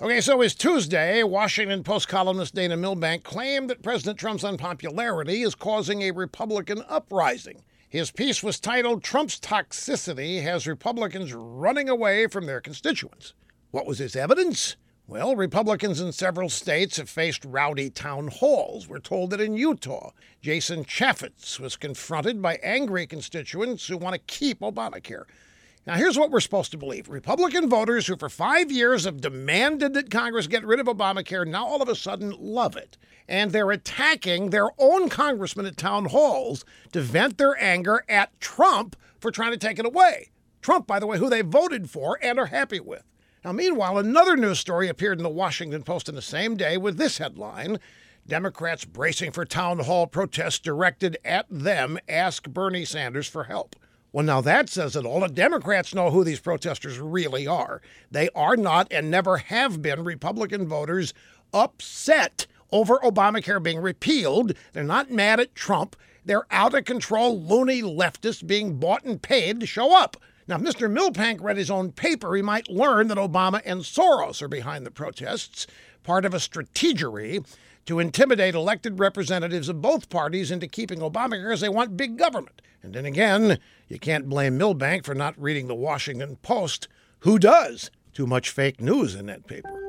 Okay, so it's Tuesday. Washington Post columnist Dana Milbank claimed that President Trump's unpopularity is causing a Republican uprising. His piece was titled Trump's Toxicity Has Republicans Running Away from Their Constituents. What was his evidence? Well, Republicans in several states have faced rowdy town halls. We're told that in Utah, Jason Chaffetz was confronted by angry constituents who want to keep Obamacare. Now, here's what we're supposed to believe Republican voters who, for five years, have demanded that Congress get rid of Obamacare now all of a sudden love it. And they're attacking their own congressmen at town halls to vent their anger at Trump for trying to take it away. Trump, by the way, who they voted for and are happy with. Now, meanwhile, another news story appeared in the Washington Post in the same day with this headline Democrats bracing for town hall protests directed at them ask Bernie Sanders for help. Well, now that says it all. The Democrats know who these protesters really are. They are not and never have been Republican voters upset over Obamacare being repealed. They're not mad at Trump. They're out of control, loony leftists being bought and paid to show up. Now, if Mr. Milbank read his own paper, he might learn that Obama and Soros are behind the protests, part of a strategery to intimidate elected representatives of both parties into keeping Obamacare as they want big government. And then again, you can't blame Milbank for not reading the Washington Post. Who does? Too much fake news in that paper.